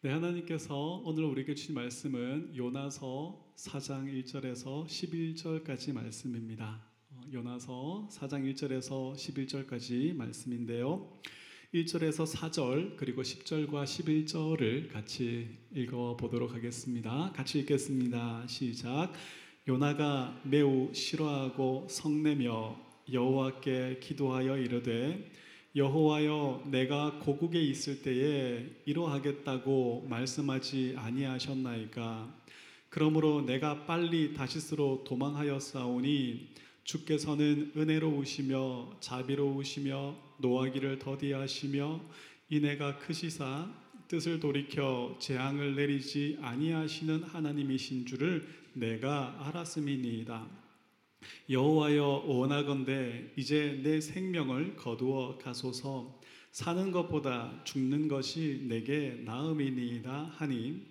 네, 하나님께서 오늘 우리에게 주신 말씀은 요나서 4장 1절에서 11절까지 말씀입니다. 어, 요나서 4장 1절에서 11절까지 말씀인데요. 1절에서 4절 그리고 10절과 11절을 같이 읽어 보도록 하겠습니다. 같이 읽겠습니다. 시작. 요나가 매우 싫어하고 성내며 여호와께 기도하여 이르되 여호와여 내가 고국에 있을 때에 이러하겠다고 말씀하지 아니하셨나이까 그러므로 내가 빨리 다시스로 도망하였사오니 주께서는 은혜로우시며 자비로우시며 노하기를 더디하시며 이내가 크시사 뜻을 돌이켜 재앙을 내리지 아니하시는 하나님이신 줄을 내가 알았음이니이다. 여호와여 원하건대 이제 내 생명을 거두어 가소서 사는 것보다 죽는 것이 내게 나음이니이다 하니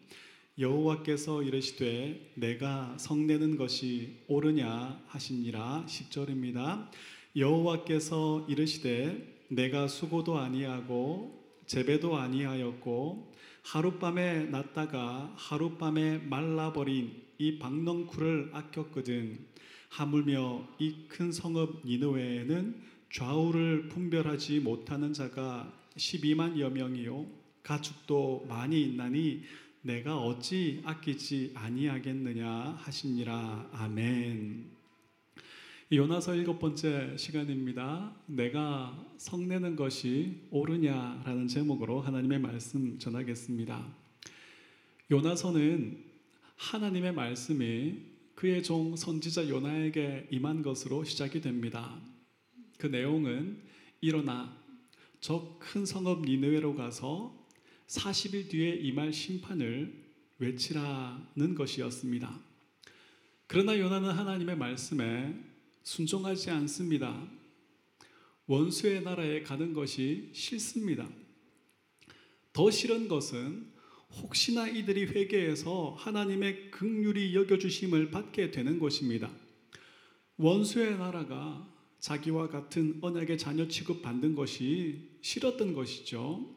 여호와께서 이르시되 내가 성내는 것이 옳으냐 하시니라 10절입니다. 여호와께서 이르시되 내가 수고도 아니하고 재배도 아니하였고 하룻밤에 났다가 하룻밤에 말라버린 이 박넝쿨을 아꼈거든 하물며 이 큰 성읍 니느웨에는 좌우를 분별하지 못하는 자가 12만여 명이요 가축도 많이 있나니 내가 어찌 아끼지 아니하겠느냐 하시니라 아멘. 요나서 일곱 번째 시간입니다. 내가 성내는 것이 옳으냐라는 제목으로 하나님의 말씀 전하겠습니다. 요나서는 하나님의 말씀이 그의 종 선지자 요나에게 임한 것으로 시작이 됩니다. 그 내용은 일어나 저 큰 성읍 니느웨로 가서 40일 뒤에 임할 심판을 외치라는 것이었습니다. 그러나 요나는 하나님의 말씀에 순종하지 않습니다. 원수의 나라에 가는 것이 싫습니다. 더 싫은 것은 혹시나 이들이 회개해서 하나님의 극률이 여겨주심을 받게 되는 것입니다. 원수의 나라가 자기와 같은 언약의 자녀 취급 받는 것이 싫었던 것이죠.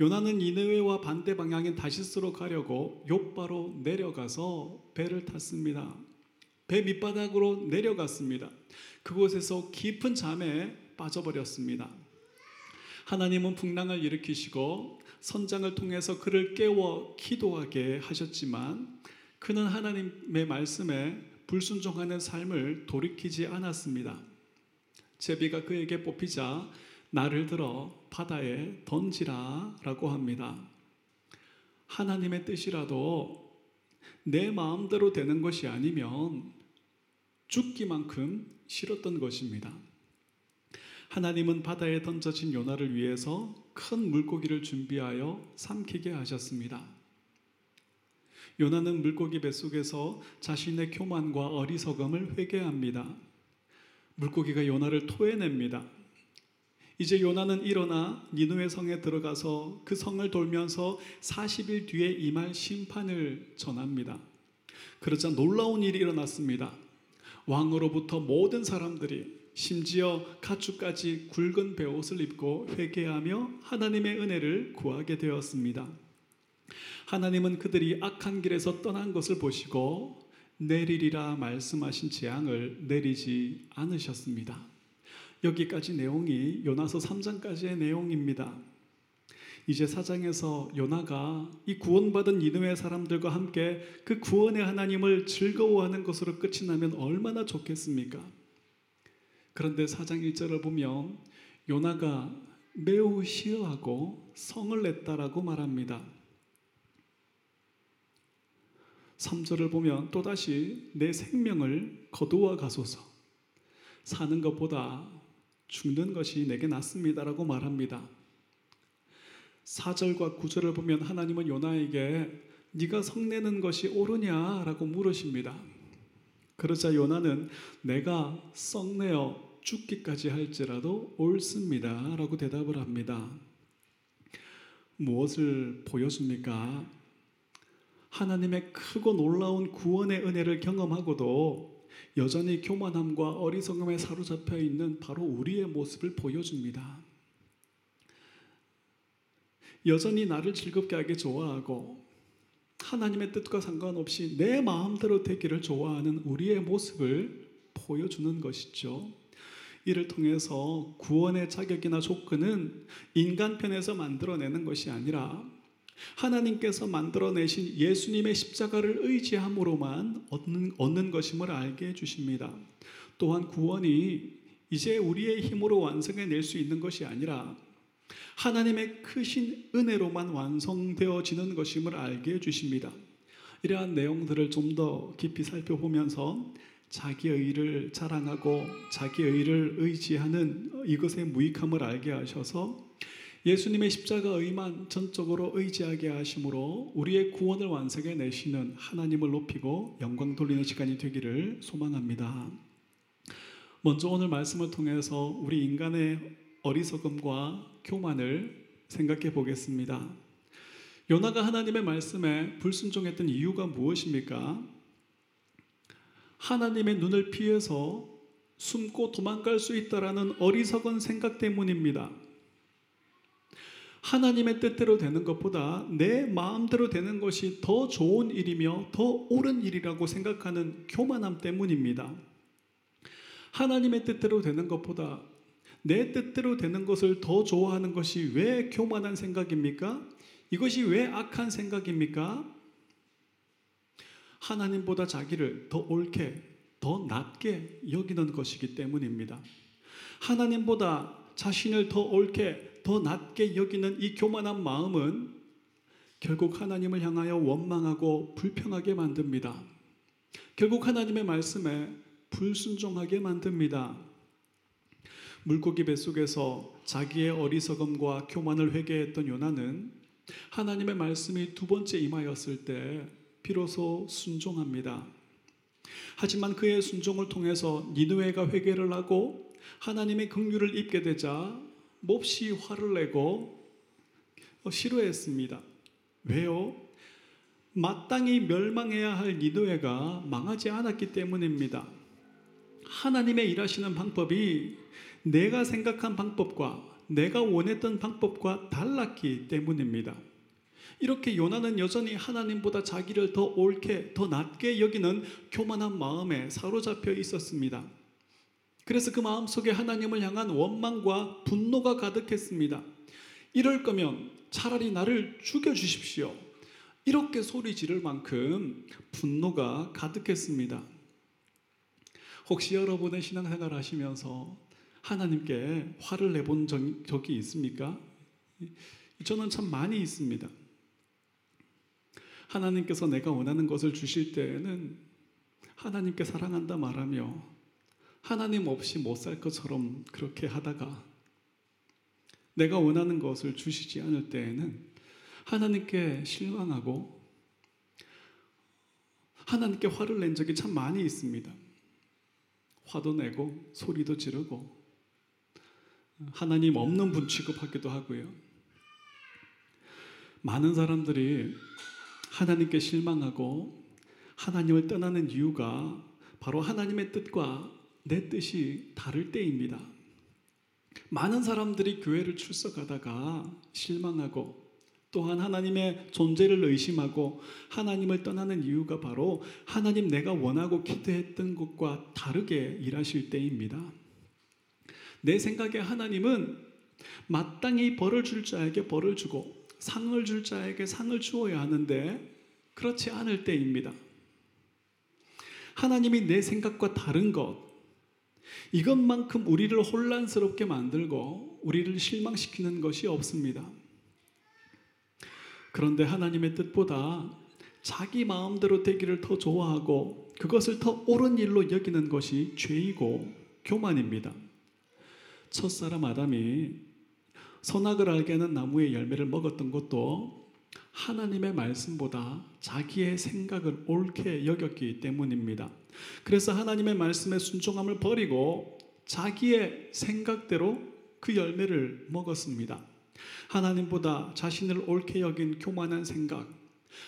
요나는 이느웨와 반대 방향인 다시스로 가려고 요바로 내려가서 배를 탔습니다. 배 밑바닥으로 내려갔습니다. 그곳에서 깊은 잠에 빠져버렸습니다. 하나님은 풍랑을 일으키시고 선장을 통해서 그를 깨워 기도하게 하셨지만 그는 하나님의 말씀에 불순종하는 삶을 돌이키지 않았습니다. 제비가 그에게 뽑히자 나를 들어 바다에 던지라 라고 합니다. 하나님의 뜻이라도 내 마음대로 되는 것이 아니면 죽기만큼 싫었던 것입니다. 하나님은 바다에 던져진 요나를 위해서 큰 물고기를 준비하여 삼키게 하셨습니다. 요나는 물고기 뱃속에서 자신의 교만과 어리석음을 회개합니다. 물고기가 요나를 토해냅니다. 이제 요나는 일어나 니누의 성에 들어가서 그 성을 돌면서 40일 뒤에 임할 심판을 전합니다. 그러자 놀라운 일이 일어났습니다. 왕으로부터 모든 사람들이 심지어 가축까지 굵은 베옷을 입고 회개하며 하나님의 은혜를 구하게 되었습니다. 하나님은 그들이 악한 길에서 떠난 것을 보시고 내리리라 말씀하신 재앙을 내리지 않으셨습니다. 여기까지 내용이 요나서 3장까지의 내용입니다. 이제 사장에서 요나가 이 구원받은 이누의 사람들과 함께 그 구원의 하나님을 즐거워하는 것으로 끝이 나면 얼마나 좋겠습니까? 그런데 사장 1절을 보면 요나가 매우 싫어하고 성을 냈다라고 말합니다. 3절을 보면 또다시 내 생명을 거두어 가소서 사는 것보다 죽는 것이 내게 낫습니다라고 말합니다. 4절과 9절을 보면 하나님은 요나에게 네가 성내는 것이 옳으냐라고 물으십니다. 그러자 요나는 내가 썩내어 죽기까지 할지라도 옳습니다. 라고 대답을 합니다. 무엇을 보여줍니까? 하나님의 크고 놀라운 구원의 은혜를 경험하고도 여전히 교만함과 어리석음에 사로잡혀 있는 바로 우리의 모습을 보여줍니다. 여전히 나를 즐겁게 하기 좋아하고 하나님의 뜻과 상관없이 내 마음대로 되기를 좋아하는 우리의 모습을 보여주는 것이죠. 이를 통해서 구원의 자격이나 조건은 인간 편에서 만들어내는 것이 아니라 하나님께서 만들어내신 예수님의 십자가를 의지함으로만 얻는, 얻는 것임을 알게 해주십니다. 또한 구원이 이제 우리의 힘으로 완성해낼 수 있는 것이 아니라 하나님의 크신 은혜로만 완성되어지는 것임을 알게 해주십니다. 이러한 내용들을 좀 더 깊이 살펴보면서 자기의 의를 자랑하고 자기의 의를 의지하는 이것의 무익함을 알게 하셔서 예수님의 십자가 의만 전적으로 의지하게 하심으로 우리의 구원을 완성해 내시는 하나님을 높이고 영광 돌리는 시간이 되기를 소망합니다. 먼저 오늘 말씀을 통해서 우리 인간의 어리석음과 교만을 생각해 보겠습니다. 요나가 하나님의 말씀에 불순종했던 이유가 무엇입니까? 하나님의 눈을 피해서 숨고 도망갈 수 있다라는 어리석은 생각 때문입니다. 하나님의 뜻대로 되는 것보다 내 마음대로 되는 것이 더 좋은 일이며 더 옳은 일이라고 생각하는 교만함 때문입니다. 하나님의 뜻대로 되는 것보다 내 뜻대로 되는 것을 더 좋아하는 것이 왜 교만한 생각입니까? 이것이 왜 악한 생각입니까? 하나님보다 자기를 더 옳게, 더 낮게 여기는 것이기 때문입니다. 하나님보다 자신을 더 옳게, 더 낮게 여기는 이 교만한 마음은 결국 하나님을 향하여 원망하고 불평하게 만듭니다. 결국 하나님의 말씀에 불순종하게 만듭니다. 물고기 뱃속에서 자기의 어리석음과 교만을 회개했던 요나는 하나님의 말씀이 두 번째 임하였을 때 비로소 순종합니다. 하지만 그의 순종을 통해서 니느웨가 회개를 하고 하나님의 긍휼을 입게 되자 몹시 화를 내고 싫어했습니다. 왜요? 마땅히 멸망해야 할 니느웨가 망하지 않았기 때문입니다. 하나님의 일하시는 방법이 내가 생각한 방법과 내가 원했던 방법과 달랐기 때문입니다. 이렇게 요나는 여전히 하나님보다 자기를 더 옳게, 더 낮게 여기는 교만한 마음에 사로잡혀 있었습니다. 그래서 그 마음 속에 하나님을 향한 원망과 분노가 가득했습니다. 이럴 거면 차라리 나를 죽여주십시오. 이렇게 소리 지를 만큼 분노가 가득했습니다. 혹시 여러분의 신앙생활 하시면서 하나님께 화를 내본 적이 있습니까? 저는 참 많이 있습니다. 하나님께서 내가 원하는 것을 주실 때에는 하나님께 사랑한다 말하며 하나님 없이 못 살 것처럼 그렇게 하다가 내가 원하는 것을 주시지 않을 때에는 하나님께 실망하고 하나님께 화를 낸 적이 참 많이 있습니다. 화도 내고 소리도 지르고 하나님 없는 분 취급하기도 하고요. 많은 사람들이 하나님께 실망하고 하나님을 떠나는 이유가 바로 하나님의 뜻과 내 뜻이 다를 때입니다. 많은 사람들이 교회를 출석하다가 실망하고 또한 하나님의 존재를 의심하고 하나님을 떠나는 이유가 바로 하나님 내가 원하고 기도했던 것과 다르게 일하실 때입니다. 내 생각에 하나님은 마땅히 벌을 줄 자에게 벌을 주고 상을 줄 자에게 상을 주어야 하는데 그렇지 않을 때입니다. 하나님이 내 생각과 다른 것, 이것만큼 우리를 혼란스럽게 만들고 우리를 실망시키는 것이 없습니다. 그런데 하나님의 뜻보다 자기 마음대로 되기를 더 좋아하고 그것을 더 옳은 일로 여기는 것이 죄이고 교만입니다. 첫사람 아담이 선악을 알게 하는 나무의 열매를 먹었던 것도 하나님의 말씀보다 자기의 생각을 옳게 여겼기 때문입니다. 그래서 하나님의 말씀에 순종함을 버리고 자기의 생각대로 그 열매를 먹었습니다. 하나님보다 자신을 옳게 여긴 교만한 생각,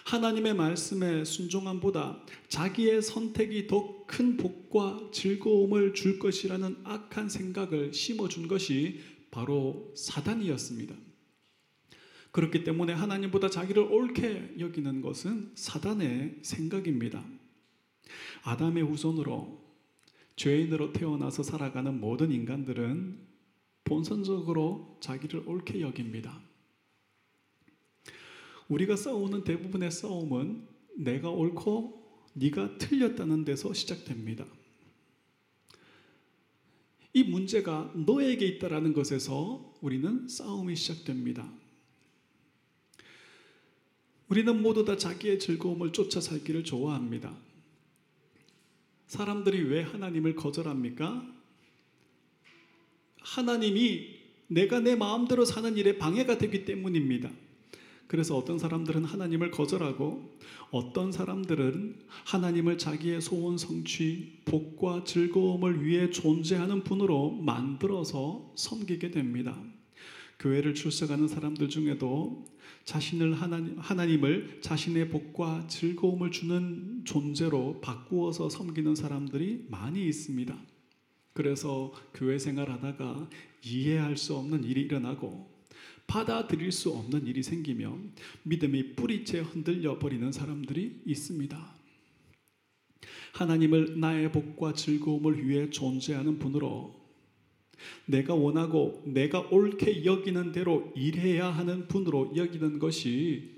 하나님의 말씀에 순종함보다 자기의 선택이 더 큰 복과 즐거움을 줄 것이라는 악한 생각을 심어준 것이 바로 사단이었습니다. 그렇기 때문에 하나님보다 자기를 옳게 여기는 것은 사단의 생각입니다. 아담의 후손으로 죄인으로 태어나서 살아가는 모든 인간들은 본선적으로 자기를 옳게 여깁니다. 우리가 싸우는 대부분의 싸움은 내가 옳고 네가 틀렸다는 데서 시작됩니다. 이 문제가 너에게 있다라는 것에서 우리는 싸움이 시작됩니다. 우리는 모두 다 자기의 즐거움을 쫓아 살기를 좋아합니다. 사람들이 왜 하나님을 거절합니까? 하나님이 내가 내 마음대로 사는 일에 방해가 되기 때문입니다. 그래서 어떤 사람들은 하나님을 거절하고 어떤 사람들은 하나님을 자기의 소원 성취, 복과 즐거움을 위해 존재하는 분으로 만들어서 섬기게 됩니다. 교회를 출석하는 사람들 중에도 자신을 하나님, 하나님을 자신의 복과 즐거움을 주는 존재로 바꾸어서 섬기는 사람들이 많이 있습니다. 그래서 교회 생활하다가 이해할 수 없는 일이 일어나고 받아들일 수 없는 일이 생기면 믿음이 뿌리째 흔들려 버리는 사람들이 있습니다. 하나님을 나의 복과 즐거움을 위해 존재하는 분으로 내가 원하고 내가 옳게 여기는 대로 일해야 하는 분으로 여기는 것이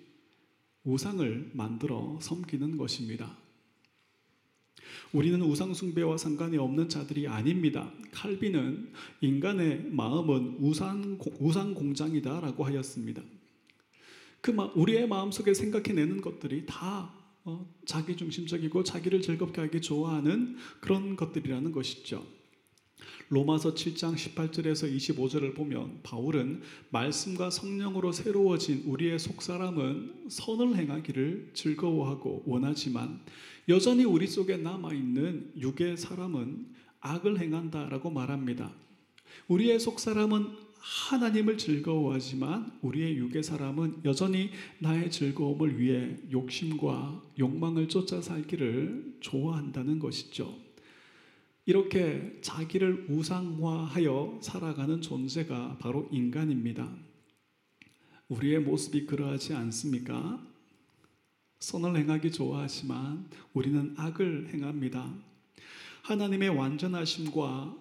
우상을 만들어 섬기는 것입니다. 우리는 우상숭배와 상관이 없는 자들이 아닙니다. 칼빈은 인간의 마음은 우상, 우상 공장이다 라고 하였습니다. 그 우리의 마음속에 생각해내는 것들이 다 어, 자기 중심적이고 자기를 즐겁게 하기 좋아하는 그런 것들이라는 것이죠. 로마서 7장 18절에서 25절을 보면 바울은 말씀과 성령으로 새로워진 우리의 속사람은 선을 행하기를 즐거워하고 원하지만 여전히 우리 속에 남아 있는 육의 사람은 악을 행한다라고 말합니다. 우리의 속사람은 하나님을 즐거워하지만 우리의 육의 사람은 여전히 나의 즐거움을 위해 욕심과 욕망을 쫓아 살기를 좋아한다는 것이죠. 이렇게 자기를 우상화하여 살아가는 존재가 바로 인간입니다. 우리의 모습이 그러하지 않습니까? 선을 행하기 좋아하지만 우리는 악을 행합니다. 하나님의 완전하심과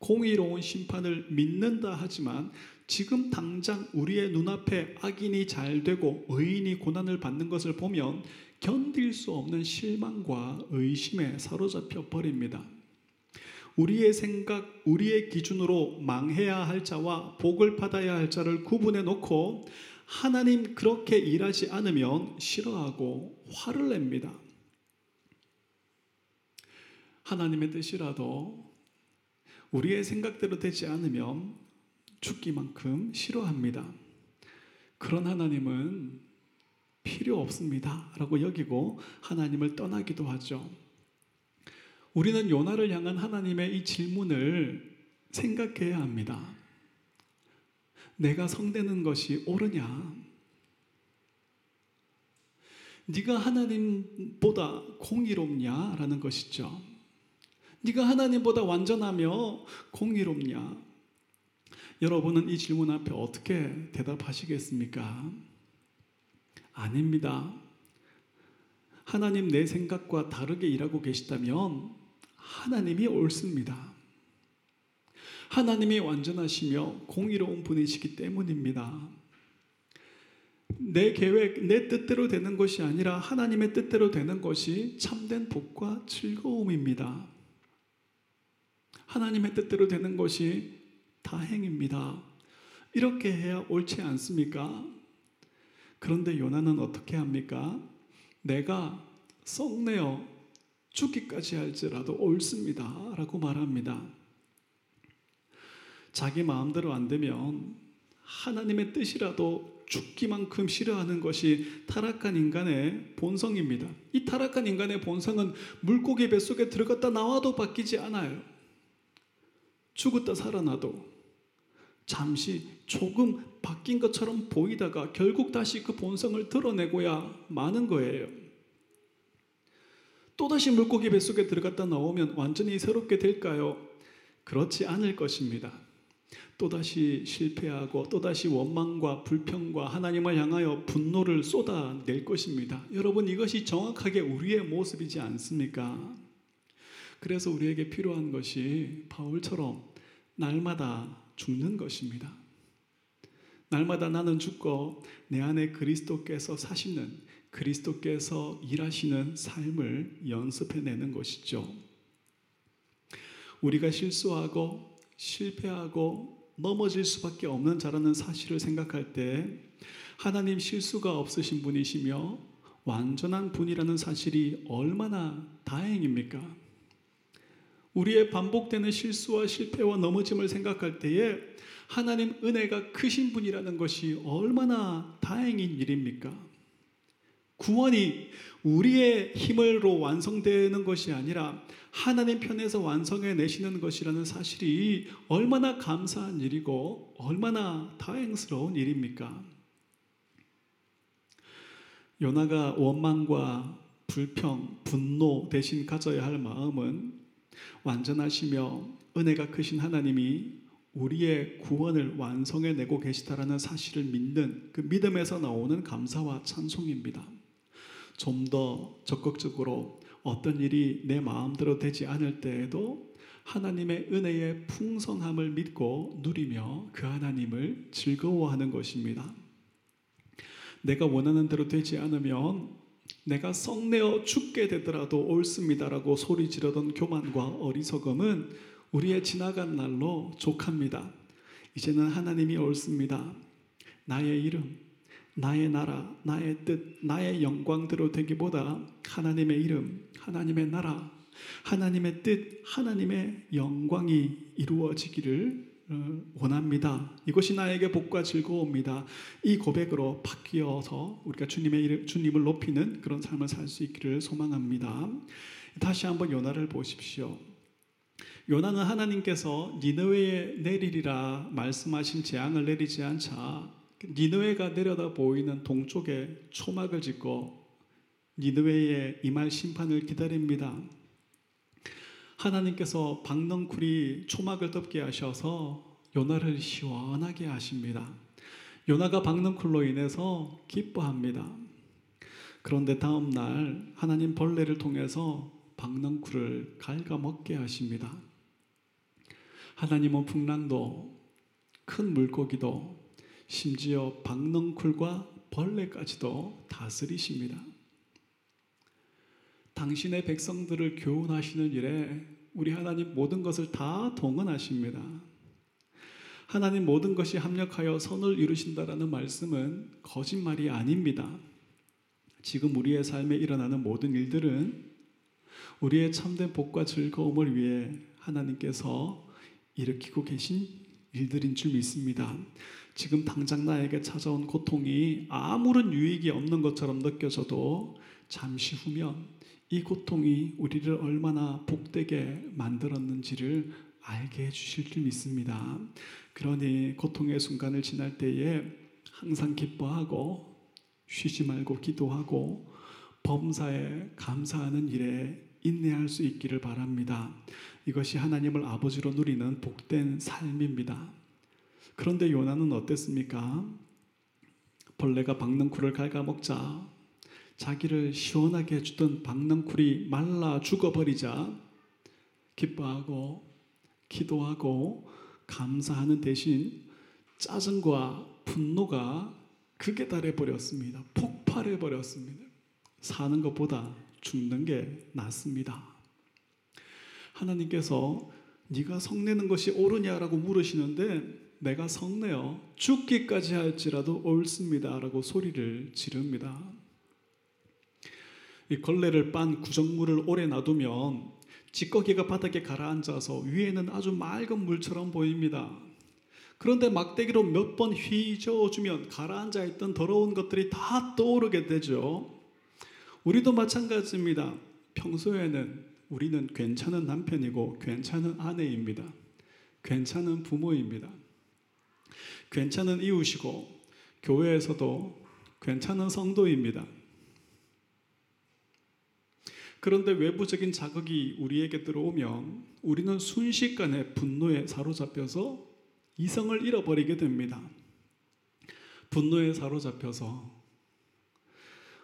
공의로운 심판을 믿는다 하지만 지금 당장 우리의 눈앞에 악인이 잘 되고 의인이 고난을 받는 것을 보면 견딜 수 없는 실망과 의심에 사로잡혀 버립니다. 우리의 생각, 우리의 기준으로 망해야 할 자와 복을 받아야 할 자를 구분해 놓고 하나님 그렇게 일하지 않으면 싫어하고 화를 냅니다. 하나님의 뜻이라도 우리의 생각대로 되지 않으면 죽기만큼 싫어합니다. 그런 하나님은 필요 없습니다. 라고 여기고 하나님을 떠나기도 하죠. 우리는 요나를 향한 하나님의 이 질문을 생각해야 합니다. 내가 성되는 것이 옳으냐? 네가 하나님보다 공의롭냐 라는 것이죠. 네가 하나님보다 완전하며 공의롭냐? 여러분은 이 질문 앞에 어떻게 대답하시겠습니까? 아닙니다. 하나님 내 생각과 다르게 일하고 계시다면 하나님이 옳습니다. 하나님이 완전하시며 공의로운 분이시기 때문입니다. 내 계획, 내 뜻대로 되는 것이 아니라 하나님의 뜻대로 되는 것이 참된 복과 즐거움입니다. 하나님의 뜻대로 되는 것이 다행입니다. 이렇게 해야 옳지 않습니까? 그런데 요나는 어떻게 합니까? 내가 썩내어 죽기까지 할지라도 옳습니다. 라고 말합니다. 자기 마음대로 안 되면 하나님의 뜻이라도 죽기만큼 싫어하는 것이 타락한 인간의 본성입니다. 이 타락한 인간의 본성은 물고기 뱃속에 들어갔다 나와도 바뀌지 않아요. 죽었다 살아나도 잠시 조금 바뀐 것처럼 보이다가 결국 다시 그 본성을 드러내고야 마는 거예요. 또다시 물고기 뱃속에 들어갔다 나오면 완전히 새롭게 될까요? 그렇지 않을 것입니다. 또다시 실패하고 또다시 원망과 불평과 하나님을 향하여 분노를 쏟아낼 것입니다. 여러분 이것이 정확하게 우리의 모습이지 않습니까? 그래서 우리에게 필요한 것이 바울처럼 날마다 죽는 것입니다. 날마다 나는 죽고 내 안에 그리스도께서 사시는 그리스도께서 일하시는 삶을 연습해내는 것이죠. 우리가 실수하고 실패하고 넘어질 수밖에 없는 자라는 사실을 생각할 때 하나님 실수가 없으신 분이시며 완전한 분이라는 사실이 얼마나 다행입니까? 우리의 반복되는 실수와 실패와 넘어짐을 생각할 때에 하나님 은혜가 크신 분이라는 것이 얼마나 다행인 일입니까? 구원이 우리의 힘으로 완성되는 것이 아니라 하나님 편에서 완성해 내시는 것이라는 사실이 얼마나 감사한 일이고 얼마나 다행스러운 일입니까? 요나가 원망과 불평, 분노 대신 가져야 할 마음은 완전하시며 은혜가 크신 하나님이 우리의 구원을 완성해 내고 계시다라는 사실을 믿는 그 믿음에서 나오는 감사와 찬송입니다. 좀 더 적극적으로 어떤 일이 내 마음대로 되지 않을 때에도 하나님의 은혜의 풍성함을 믿고 누리며 그 하나님을 즐거워하는 것입니다. 내가 원하는 대로 되지 않으면 내가 썩내어 죽게 되더라도 옳습니다라고 소리 지르던 교만과 어리석음은 우리의 지나간 날로 족합니다. 이제는 하나님이 옳습니다. 나의 이름, 나의 나라, 나의 뜻, 나의 영광대로 되기보다 하나님의 이름, 하나님의 나라, 하나님의 뜻, 하나님의 영광이 이루어지기를 어, 원합니다. 이것이 나에게 복과 즐거움이다. 이 고백으로 바뀌어서 우리가 주님의 이름, 주님을 높이는 그런 삶을 살 수 있기를 소망합니다. 다시 한번 요나를 보십시오. 요나는 하나님께서 니느웨에 내리리라 말씀하신 재앙을 내리지 않자 니느웨가 내려다 보이는 동쪽에 초막을 짓고 니느웨에 임할 심판을 기다립니다. 하나님께서 박넝쿨이 초막을 덮게 하셔서 요나를 시원하게 하십니다. 요나가 박넝쿨로 인해서 기뻐합니다. 그런데 다음 날 하나님 벌레를 통해서 박넝쿨을 갉아먹게 하십니다. 하나님은 풍랑도 큰 물고기도 심지어 박넝쿨과 벌레까지도 다스리십니다. 당신의 백성들을 교훈하시는 일에 우리 하나님 모든 것을 다 동원하십니다. 하나님 모든 것이 합력하여 선을 이루신다라는 말씀은 거짓말이 아닙니다. 지금 우리의 삶에 일어나는 모든 일들은 우리의 참된 복과 즐거움을 위해 하나님께서 일으키고 계신 일들인 줄 믿습니다. 지금 당장 나에게 찾아온 고통이 아무런 유익이 없는 것처럼 느껴져도 잠시 후면 이 고통이 우리를 얼마나 복되게 만들었는지를 알게 해주실 줄 믿습니다. 그러니 고통의 순간을 지날 때에 항상 기뻐하고 쉬지 말고 기도하고 범사에 감사하는 일에 인내할 수 있기를 바랍니다. 이것이 하나님을 아버지로 누리는 복된 삶입니다. 그런데 요나는 어땠습니까? 벌레가 박는 쿨을 갉아먹자 자기를 시원하게 해주던 박넝쿨이 말라 죽어버리자 기뻐하고 기도하고 감사하는 대신 짜증과 분노가 극에 달해 버렸습니다. 폭발해 버렸습니다. 사는 것보다 죽는 게 낫습니다. 하나님께서 네가 성내는 것이 옳으냐라고 물으시는데 내가 성내어 죽기까지 할지라도 옳습니다라고 소리를 지릅니다. 이 걸레를 빤 구정물을 오래 놔두면 찌꺼기가 바닥에 가라앉아서 위에는 아주 맑은 물처럼 보입니다. 그런데 막대기로 몇 번 휘저어주면 가라앉아 있던 더러운 것들이 다 떠오르게 되죠. 우리도 마찬가지입니다. 평소에는 우리는 괜찮은 남편이고 괜찮은 아내입니다. 괜찮은 부모입니다. 괜찮은 이웃이고 교회에서도 괜찮은 성도입니다. 그런데 외부적인 자극이 우리에게 들어오면 우리는 순식간에 분노에 사로잡혀서 이성을 잃어버리게 됩니다. 분노에 사로잡혀서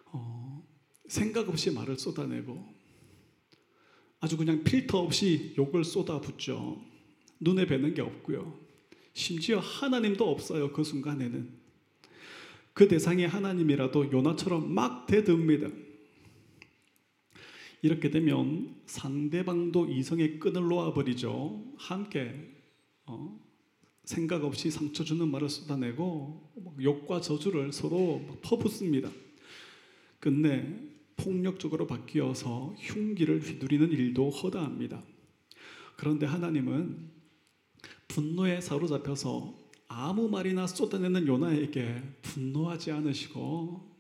어, 생각 없이 말을 쏟아내고 아주 그냥 필터 없이 욕을 쏟아붓죠. 눈에 뵈는 게 없고요. 심지어 하나님도 없어요. 그 순간에는 그 대상이 하나님이라도 요나처럼 막 대듭니다. 이렇게 되면 상대방도 이성의 끈을 놓아버리죠. 함께 어, 생각 없이 상처 주는 말을 쏟아내고 욕과 저주를 서로 퍼붓습니다. 끝내 폭력적으로 바뀌어서 흉기를 휘두르는 일도 허다합니다. 그런데 하나님은 분노에 사로잡혀서 아무 말이나 쏟아내는 요나에게 분노하지 않으시고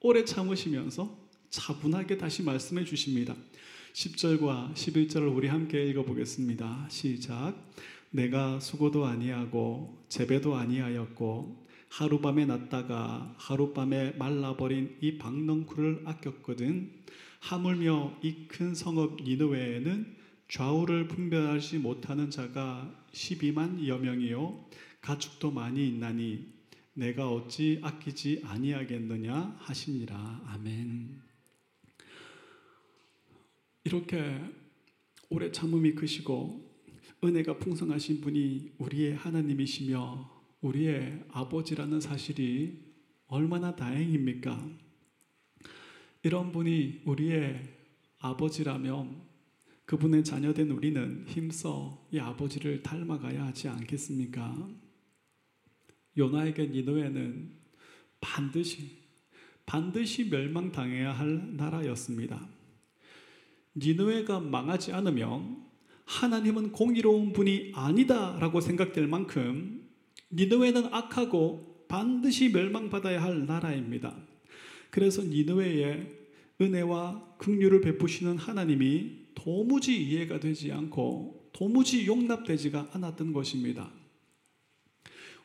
오래 참으시면서 차분하게 다시 말씀해 주십니다. 10절과 11절을 우리 함께 읽어 보겠습니다. 시작. 내가 수고도 아니하고 재배도 아니하였고 하룻밤에 났다가 하룻밤에 말라버린 이 박넝쿨을 아꼈거든. 하물며 이 큰 성읍 니느웨에는 좌우를 분별하지 못하는 자가 12만 여 명이요. 가축도 많이 있나니 내가 어찌 아끼지 아니하겠느냐 하시니라 아멘. 이렇게 오래 참음이 크시고 은혜가 풍성하신 분이 우리의 하나님이시며 우리의 아버지라는 사실이 얼마나 다행입니까? 이런 분이 우리의 아버지라면 그분의 자녀된 우리는 힘써 이 아버지를 닮아가야 하지 않겠습니까? 요나에게 니느웨는 반드시 반드시 멸망당해야 할 나라였습니다. 니느웨가 망하지 않으면 하나님은 공의로운 분이 아니다라고 생각될 만큼 니느웨는 악하고 반드시 멸망받아야 할 나라입니다. 그래서 니느웨에 은혜와 긍휼을 베푸시는 하나님이 도무지 이해가 되지 않고 도무지 용납되지가 않았던 것입니다.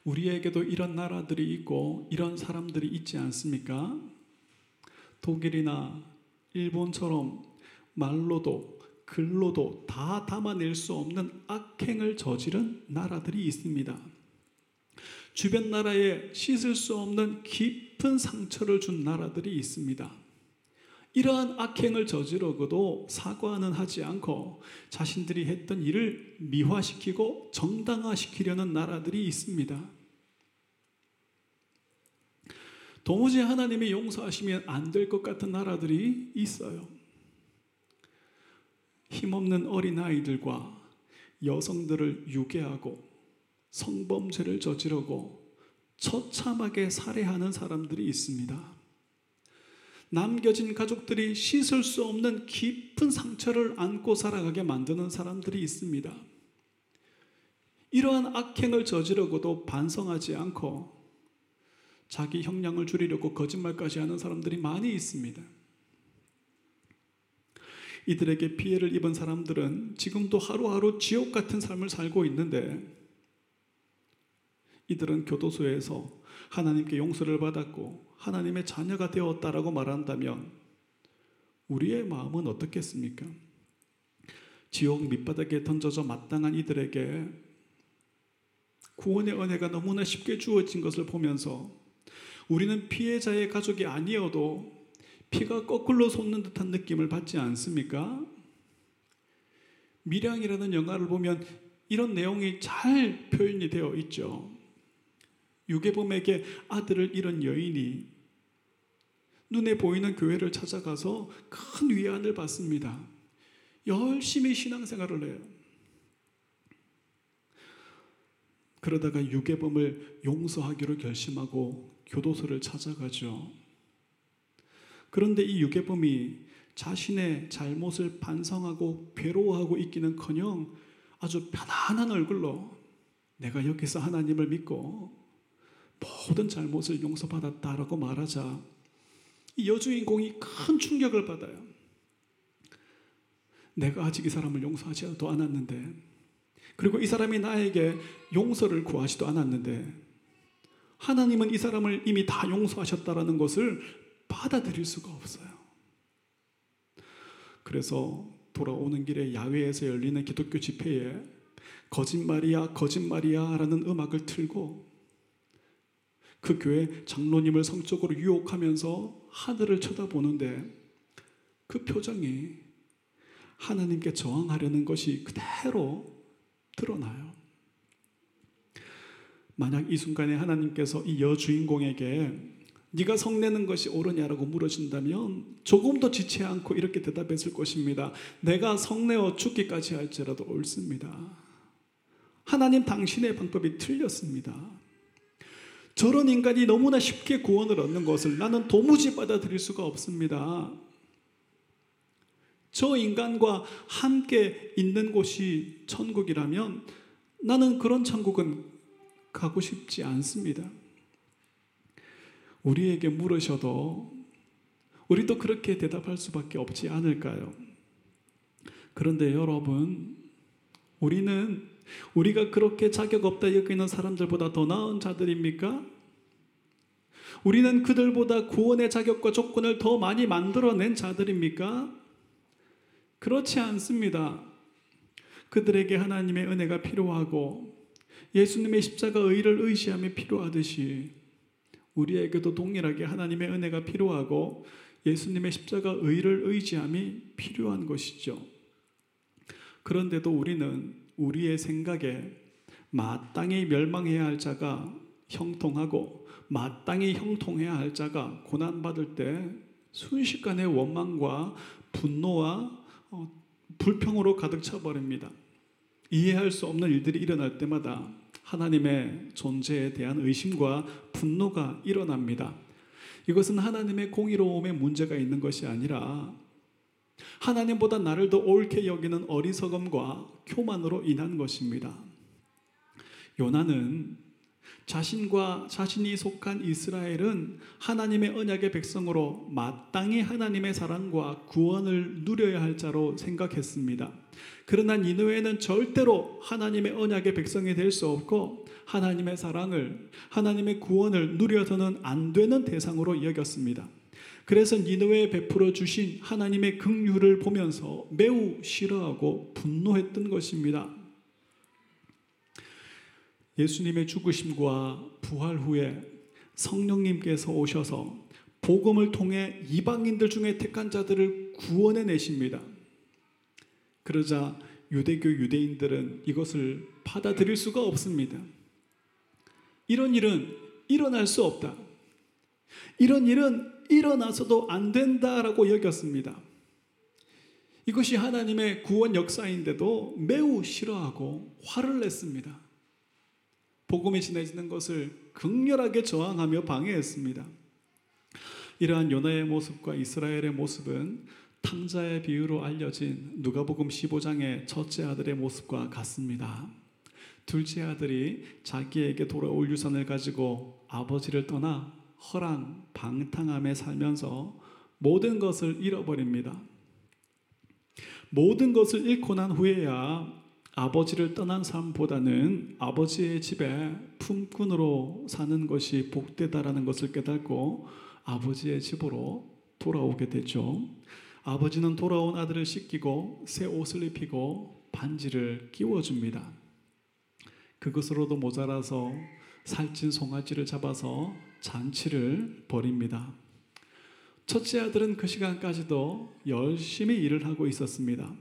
우리에게도 이런 나라들이 있고 이런 사람들이 있지 않습니까? 독일이나 일본처럼 말로도 글로도 다 담아낼 수 없는 악행을 저지른 나라들이 있습니다. 주변 나라에 씻을 수 없는 깊은 상처를 준 나라들이 있습니다. 이러한 악행을 저지르고도 사과는 하지 않고 자신들이 했던 일을 미화시키고 정당화시키려는 나라들이 있습니다. 도무지 하나님이 용서하시면 안 될 것 같은 나라들이 있어요. 힘없는 어린아이들과 여성들을 유괴하고 성범죄를 저지르고 처참하게 살해하는 사람들이 있습니다. 남겨진 가족들이 씻을 수 없는 깊은 상처를 안고 살아가게 만드는 사람들이 있습니다. 이러한 악행을 저지르고도 반성하지 않고 자기 형량을 줄이려고 거짓말까지 하는 사람들이 많이 있습니다. 이들에게 피해를 입은 사람들은 지금도 하루하루 지옥 같은 삶을 살고 있는데 이들은 교도소에서 하나님께 용서를 받았고 하나님의 자녀가 되었다라고 말한다면 우리의 마음은 어떻겠습니까? 지옥 밑바닥에 던져져 마땅한 이들에게 구원의 은혜가 너무나 쉽게 주어진 것을 보면서 우리는 피해자의 가족이 아니어도 피가 거꾸로 솟는 듯한 느낌을 받지 않습니까? 미량이라는 영화를 보면 이런 내용이 잘 표현이 되어 있죠. 유괴범에게 아들을 잃은 여인이 눈에 보이는 교회를 찾아가서 큰 위안을 받습니다. 열심히 신앙생활을 해요. 그러다가 유괴범을 용서하기로 결심하고 교도소를 찾아가죠. 그런데 이 유괴범이 자신의 잘못을 반성하고 괴로워하고 있기는 커녕 아주 편안한 얼굴로 내가 여기서 하나님을 믿고 모든 잘못을 용서받았다라고 말하자 이 여주인공이 큰 충격을 받아요. 내가 아직 이 사람을 용서하지도 않았는데 그리고 이 사람이 나에게 용서를 구하지도 않았는데 하나님은 이 사람을 이미 다 용서하셨다라는 것을 받아들일 수가 없어요. 그래서 돌아오는 길에 야외에서 열리는 기독교 집회에 거짓말이야, 거짓말이야 라는 음악을 틀고 그 교회 장로님을 성적으로 유혹하면서 하늘을 쳐다보는데 그 표정이 하나님께 저항하려는 것이 그대로 드러나요. 만약 이 순간에 하나님께서 이 여주인공에게 네가 성내는 것이 옳으냐라고 물으신다면 조금 더 지체 않고 이렇게 대답했을 것입니다. 내가 성내어 죽기까지 할지라도 옳습니다. 하나님 당신의 방법이 틀렸습니다. 저런 인간이 너무나 쉽게 구원을 얻는 것을 나는 도무지 받아들일 수가 없습니다. 저 인간과 함께 있는 곳이 천국이라면 나는 그런 천국은 가고 싶지 않습니다. 우리에게 물으셔도 우리도 그렇게 대답할 수밖에 없지 않을까요? 그런데 여러분, 우리는 우리가 그렇게 자격 없다 여기는 사람들보다 더 나은 자들입니까? 우리는 그들보다 구원의 자격과 조건을 더 많이 만들어낸 자들입니까? 그렇지 않습니다. 그들에게 하나님의 은혜가 필요하고 예수님의 십자가 의를 의지함이 필요하듯이 우리에게도 동일하게 하나님의 은혜가 필요하고 예수님의 십자가 의를 의지함이 필요한 것이죠. 그런데도 우리는 우리의 생각에 마땅히 멸망해야 할 자가 형통하고 마땅히 형통해야 할 자가 고난받을 때 순식간에 원망과 분노와 어, 불평으로 가득 차버립니다. 이해할 수 없는 일들이 일어날 때마다 하나님의 존재에 대한 의심과 분노가 일어납니다. 이것은 하나님의 공의로움에 문제가 있는 것이 아니라 하나님보다 나를 더 옳게 여기는 어리석음과 교만으로 인한 것입니다. 요나는 자신과 자신이 속한 이스라엘은 하나님의 언약의 백성으로 마땅히 하나님의 사랑과 구원을 누려야 할 자로 생각했습니다. 그러나 니느웨는 절대로 하나님의 언약의 백성이 될 수 없고 하나님의 사랑을 하나님의 구원을 누려서는 안 되는 대상으로 여겼습니다. 그래서 니느웨에 베풀어 주신 하나님의 긍휼을 보면서 매우 싫어하고 분노했던 것입니다. 예수님의 죽으심과 부활 후에 성령님께서 오셔서 복음을 통해 이방인들 중에 택한 자들을 구원해 내십니다. 그러자 유대교 유대인들은 이것을 받아들일 수가 없습니다. 이런 일은 일어날 수 없다. 이런 일은 일어나서도 안 된다라고 여겼습니다. 이것이 하나님의 구원 역사인데도 매우 싫어하고 화를 냈습니다. 복음이 전해지는 것을 극렬하게 저항하며 방해했습니다. 이러한 요나의 모습과 이스라엘의 모습은 탕자의 비유로 알려진 누가복음 15장의 첫째 아들의 모습과 같습니다. 둘째 아들이 자기에게 돌아올 유산을 가지고 아버지를 떠나 허랑 방탕함에 살면서 모든 것을 잃어버립니다. 모든 것을 잃고 난 후에야 아버지를 떠난 삶보다는 아버지의 집에 품꾼으로 사는 것이 복되다라는 것을 깨닫고 아버지의 집으로 돌아오게 되죠. 아버지는 돌아온 아들을 씻기고 새 옷을 입히고 반지를 끼워줍니다. 그것으로도 모자라서 살찐 송아지를 잡아서 잔치를 벌입니다. 첫째 아들은 그 시간까지도 열심히 일을 하고 있었습니다.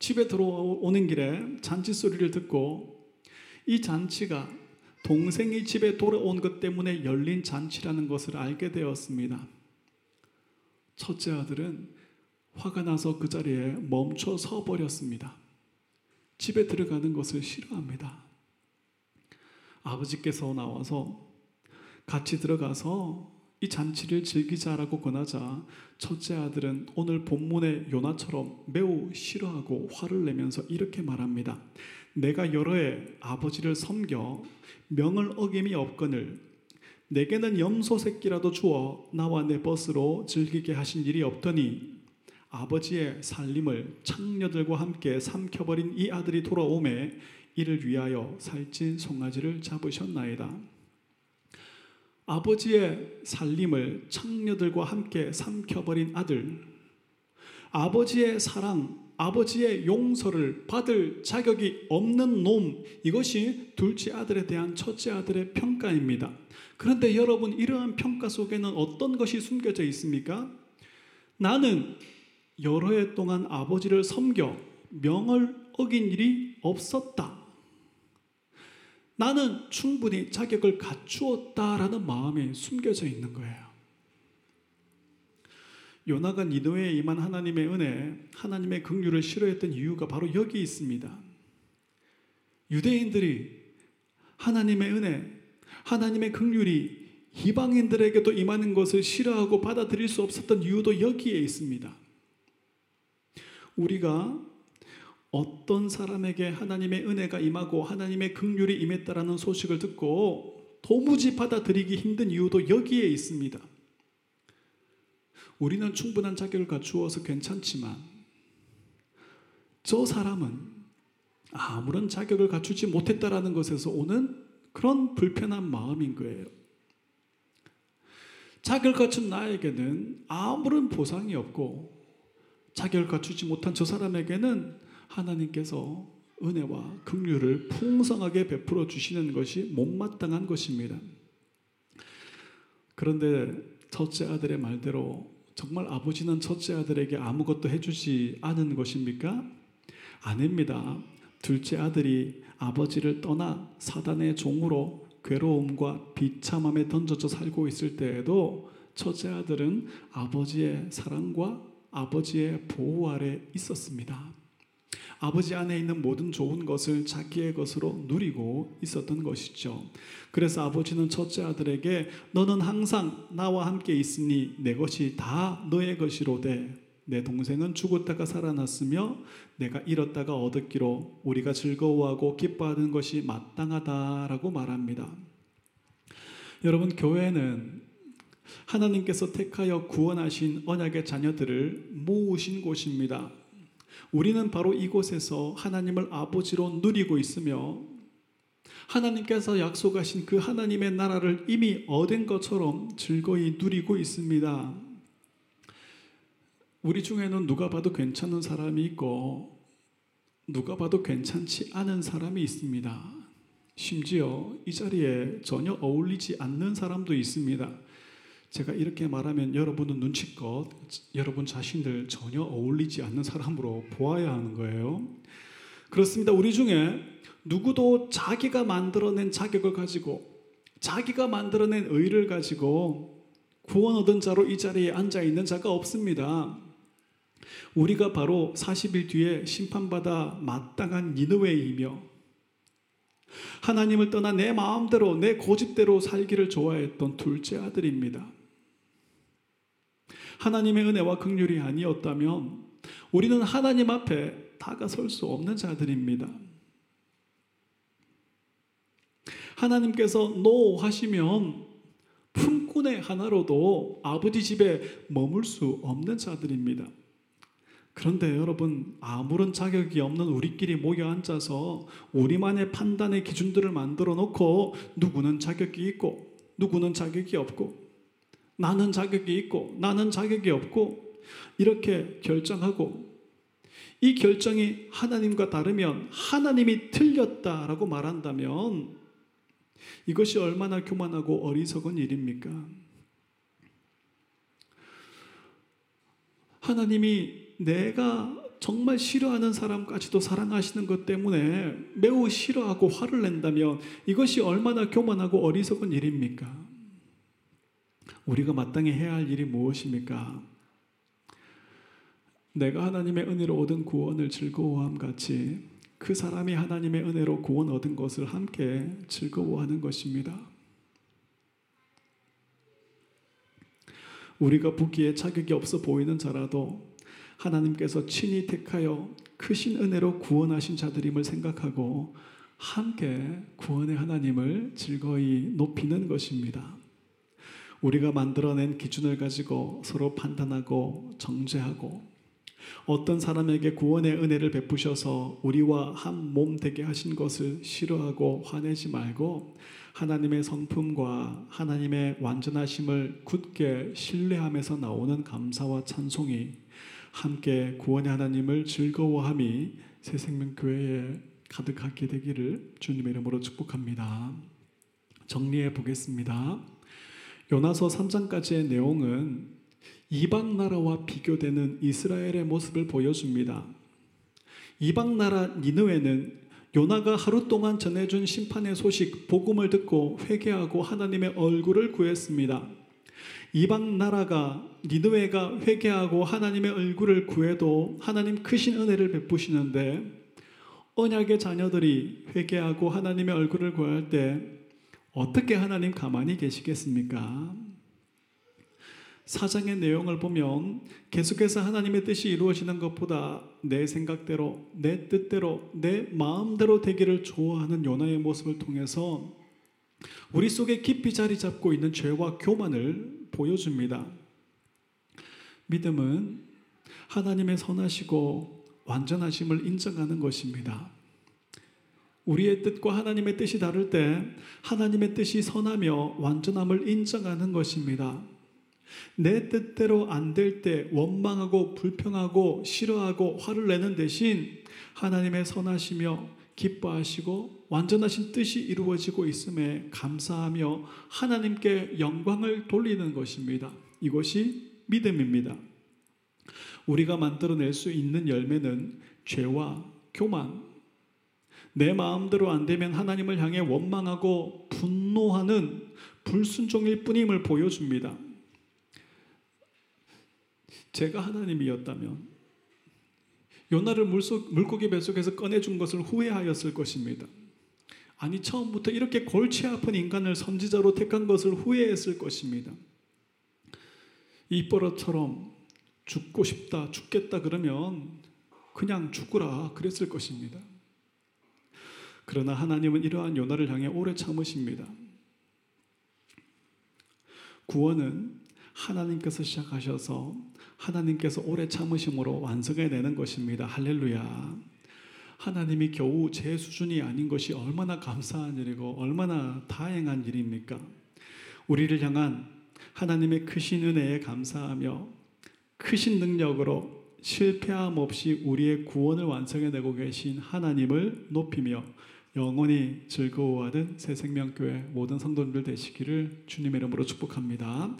집에 들어오는 길에 잔치 소리를 듣고 이 잔치가 동생이 집에 돌아온 것 때문에 열린 잔치라는 것을 알게 되었습니다. 첫째 아들은 화가 나서 그 자리에 멈춰 서 버렸습니다. 집에 들어가는 것을 싫어합니다. 아버지께서 나와서 같이 들어가서 이 잔치를 즐기자라고 권하자 첫째 아들은 오늘 본문의 요나처럼 매우 싫어하고 화를 내면서 이렇게 말합니다. 내가 여러 해 아버지를 섬겨 명을 어김이 없거늘 내게는 염소 새끼라도 주어 나와 내 벗으로 즐기게 하신 일이 없더니 아버지의 살림을 창녀들과 함께 삼켜버린 이 아들이 돌아오매 이를 위하여 살찐 송아지를 잡으셨나이다. 아버지의 살림을 창녀들과 함께 삼켜버린 아들, 아버지의 사랑, 아버지의 용서를 받을 자격이 없는 놈, 이것이 둘째 아들에 대한 첫째 아들의 평가입니다. 그런데 여러분, 이러한 평가 속에는 어떤 것이 숨겨져 있습니까? 나는 여러 해 동안 아버지를 섬겨 명을 어긴 일이 없었다. 나는 충분히 자격을 갖추었다라는 마음이 숨겨져 있는 거예요. 요나가 니느웨에 임한 하나님의 은혜, 하나님의 긍휼을 싫어했던 이유가 바로 여기 있습니다. 유대인들이 하나님의 은혜, 하나님의 긍휼이 이방인들에게도 임하는 것을 싫어하고 받아들일 수 없었던 이유도 여기에 있습니다. 우리가 어떤 사람에게 하나님의 은혜가 임하고 하나님의 긍휼이 임했다라는 소식을 듣고 도무지 받아들이기 힘든 이유도 여기에 있습니다. 우리는 충분한 자격을 갖추어서 괜찮지만 저 사람은 아무런 자격을 갖추지 못했다라는 것에서 오는 그런 불편한 마음인 거예요. 자격을 갖춘 나에게는 아무런 보상이 없고 자격을 갖추지 못한 저 사람에게는 하나님께서 은혜와 긍휼을 풍성하게 베풀어 주시는 것이 못마땅한 것입니다. 그런데 첫째 아들의 말대로 정말 아버지는 첫째 아들에게 아무것도 해주지 않은 것입니까? 아닙니다. 둘째 아들이 아버지를 떠나 사단의 종으로 괴로움과 비참함에 던져져 살고 있을 때에도 첫째 아들은 아버지의 사랑과 아버지의 보호 아래 있었습니다. 아버지 안에 있는 모든 좋은 것을 자기의 것으로 누리고 있었던 것이죠. 그래서 아버지는 첫째 아들에게 너는 항상 나와 함께 있으니 내 것이 다 너의 것이로되 내 동생은 죽었다가 살아났으며 내가 잃었다가 얻었기로 우리가 즐거워하고 기뻐하는 것이 마땅하다라고 말합니다. 여러분 교회는 하나님께서 택하여 구원하신 언약의 자녀들을 모으신 곳입니다. 우리는 바로 이곳에서 하나님을 아버지로 누리고 있으며 하나님께서 약속하신 그 하나님의 나라를 이미 얻은 것처럼 즐거이 누리고 있습니다. 우리 중에는 누가 봐도 괜찮은 사람이 있고 누가 봐도 괜찮지 않은 사람이 있습니다. 심지어 이 자리에 전혀 어울리지 않는 사람도 있습니다. 제가 이렇게 말하면 여러분은 눈치껏 여러분 자신들 전혀 어울리지 않는 사람으로 보아야 하는 거예요. 그렇습니다. 우리 중에 누구도 자기가 만들어낸 자격을 가지고 자기가 만들어낸 의를 가지고 구원 얻은 자로 이 자리에 앉아 있는 자가 없습니다. 우리가 바로 40일 뒤에 심판받아 마땅한 니느웨이며 하나님을 떠나 내 마음대로 내 고집대로 살기를 좋아했던 둘째 아들입니다. 하나님의 은혜와 긍휼이 아니었다면 우리는 하나님 앞에 다가설 수 없는 자들입니다. 하나님께서 노 하시면 품꾼의 하나로도 아버지 집에 머물 수 없는 자들입니다. 그런데 여러분 아무런 자격이 없는 우리끼리 모여 앉아서 우리만의 판단의 기준들을 만들어 놓고 누구는 자격이 있고 누구는 자격이 없고 나는 자격이 있고 나는 자격이 없고 이렇게 결정하고 이 결정이 하나님과 다르면 하나님이 틀렸다라고 말한다면 이것이 얼마나 교만하고 어리석은 일입니까? 하나님이 내가 정말 싫어하는 사람까지도 사랑하시는 것 때문에 매우 싫어하고 화를 낸다면 이것이 얼마나 교만하고 어리석은 일입니까? 우리가 마땅히 해야 할 일이 무엇입니까? 내가 하나님의 은혜로 얻은 구원을 즐거워함 같이 그 사람이 하나님의 은혜로 구원 얻은 것을 함께 즐거워하는 것입니다. 우리가 보기에 자격이 없어 보이는 자라도 하나님께서 친히 택하여 크신 은혜로 구원하신 자들임을 생각하고 함께 구원의 하나님을 즐거이 높이는 것입니다. 우리가 만들어낸 기준을 가지고 서로 판단하고 정죄하고 어떤 사람에게 구원의 은혜를 베푸셔서 우리와 한 몸 되게 하신 것을 싫어하고 화내지 말고 하나님의 성품과 하나님의 완전하심을 굳게 신뢰하면서 나오는 감사와 찬송이 함께 구원의 하나님을 즐거워함이 새 생명교회에 가득하게 되기를 주님의 이름으로 축복합니다. 정리해 보겠습니다. 요나서 3장까지의 내용은 이방 나라와 비교되는 이스라엘의 모습을 보여줍니다. 이방 나라 니느웨는 요나가 하루 동안 전해준 심판의 소식, 복음을 듣고 회개하고 하나님의 얼굴을 구했습니다. 이방 나라가 니느웨가 회개하고 하나님의 얼굴을 구해도 하나님 크신 은혜를 베푸시는데 언약의 자녀들이 회개하고 하나님의 얼굴을 구할 때 어떻게 하나님 가만히 계시겠습니까? 사장의 내용을 보면 계속해서 하나님의 뜻이 이루어지는 것보다 내 생각대로, 내 뜻대로, 내 마음대로 되기를 좋아하는 요나의 모습을 통해서 우리 속에 깊이 자리 잡고 있는 죄와 교만을 보여줍니다. 믿음은 하나님의 선하시고 완전하심을 인정하는 것입니다. 우리의 뜻과 하나님의 뜻이 다를 때 하나님의 뜻이 선하며 완전함을 인정하는 것입니다. 내 뜻대로 안 될 때 원망하고 불평하고 싫어하고 화를 내는 대신 하나님의 선하시며 기뻐하시고 완전하신 뜻이 이루어지고 있음에 감사하며 하나님께 영광을 돌리는 것입니다. 이것이 믿음입니다. 우리가 만들어낼 수 있는 열매는 죄와 교만, 내 마음대로 안 되면 하나님을 향해 원망하고 분노하는 불순종일 뿐임을 보여줍니다. 제가 하나님이었다면 요나를 물속, 물고기 뱃속에서 꺼내준 것을 후회하였을 것입니다. 아니 처음부터 이렇게 골치 아픈 인간을 선지자로 택한 것을 후회했을 것입니다. 이 버릇처럼 죽고 싶다, 죽겠다 그러면 그냥 죽으라 그랬을 것입니다. 그러나 하나님은 이러한 요나를 향해 오래 참으십니다. 구원은 하나님께서 시작하셔서 하나님께서 오래 참으심으로 완성해내는 것입니다. 할렐루야. 하나님이 겨우 제 수준이 아닌 것이 얼마나 감사한 일이고 얼마나 다행한 일입니까? 우리를 향한 하나님의 크신 은혜에 감사하며 크신 능력으로 실패함 없이 우리의 구원을 완성해내고 계신 하나님을 높이며 영원히 즐거워하는 새 생명교회 모든 성도들 되시기를 주님의 이름으로 축복합니다.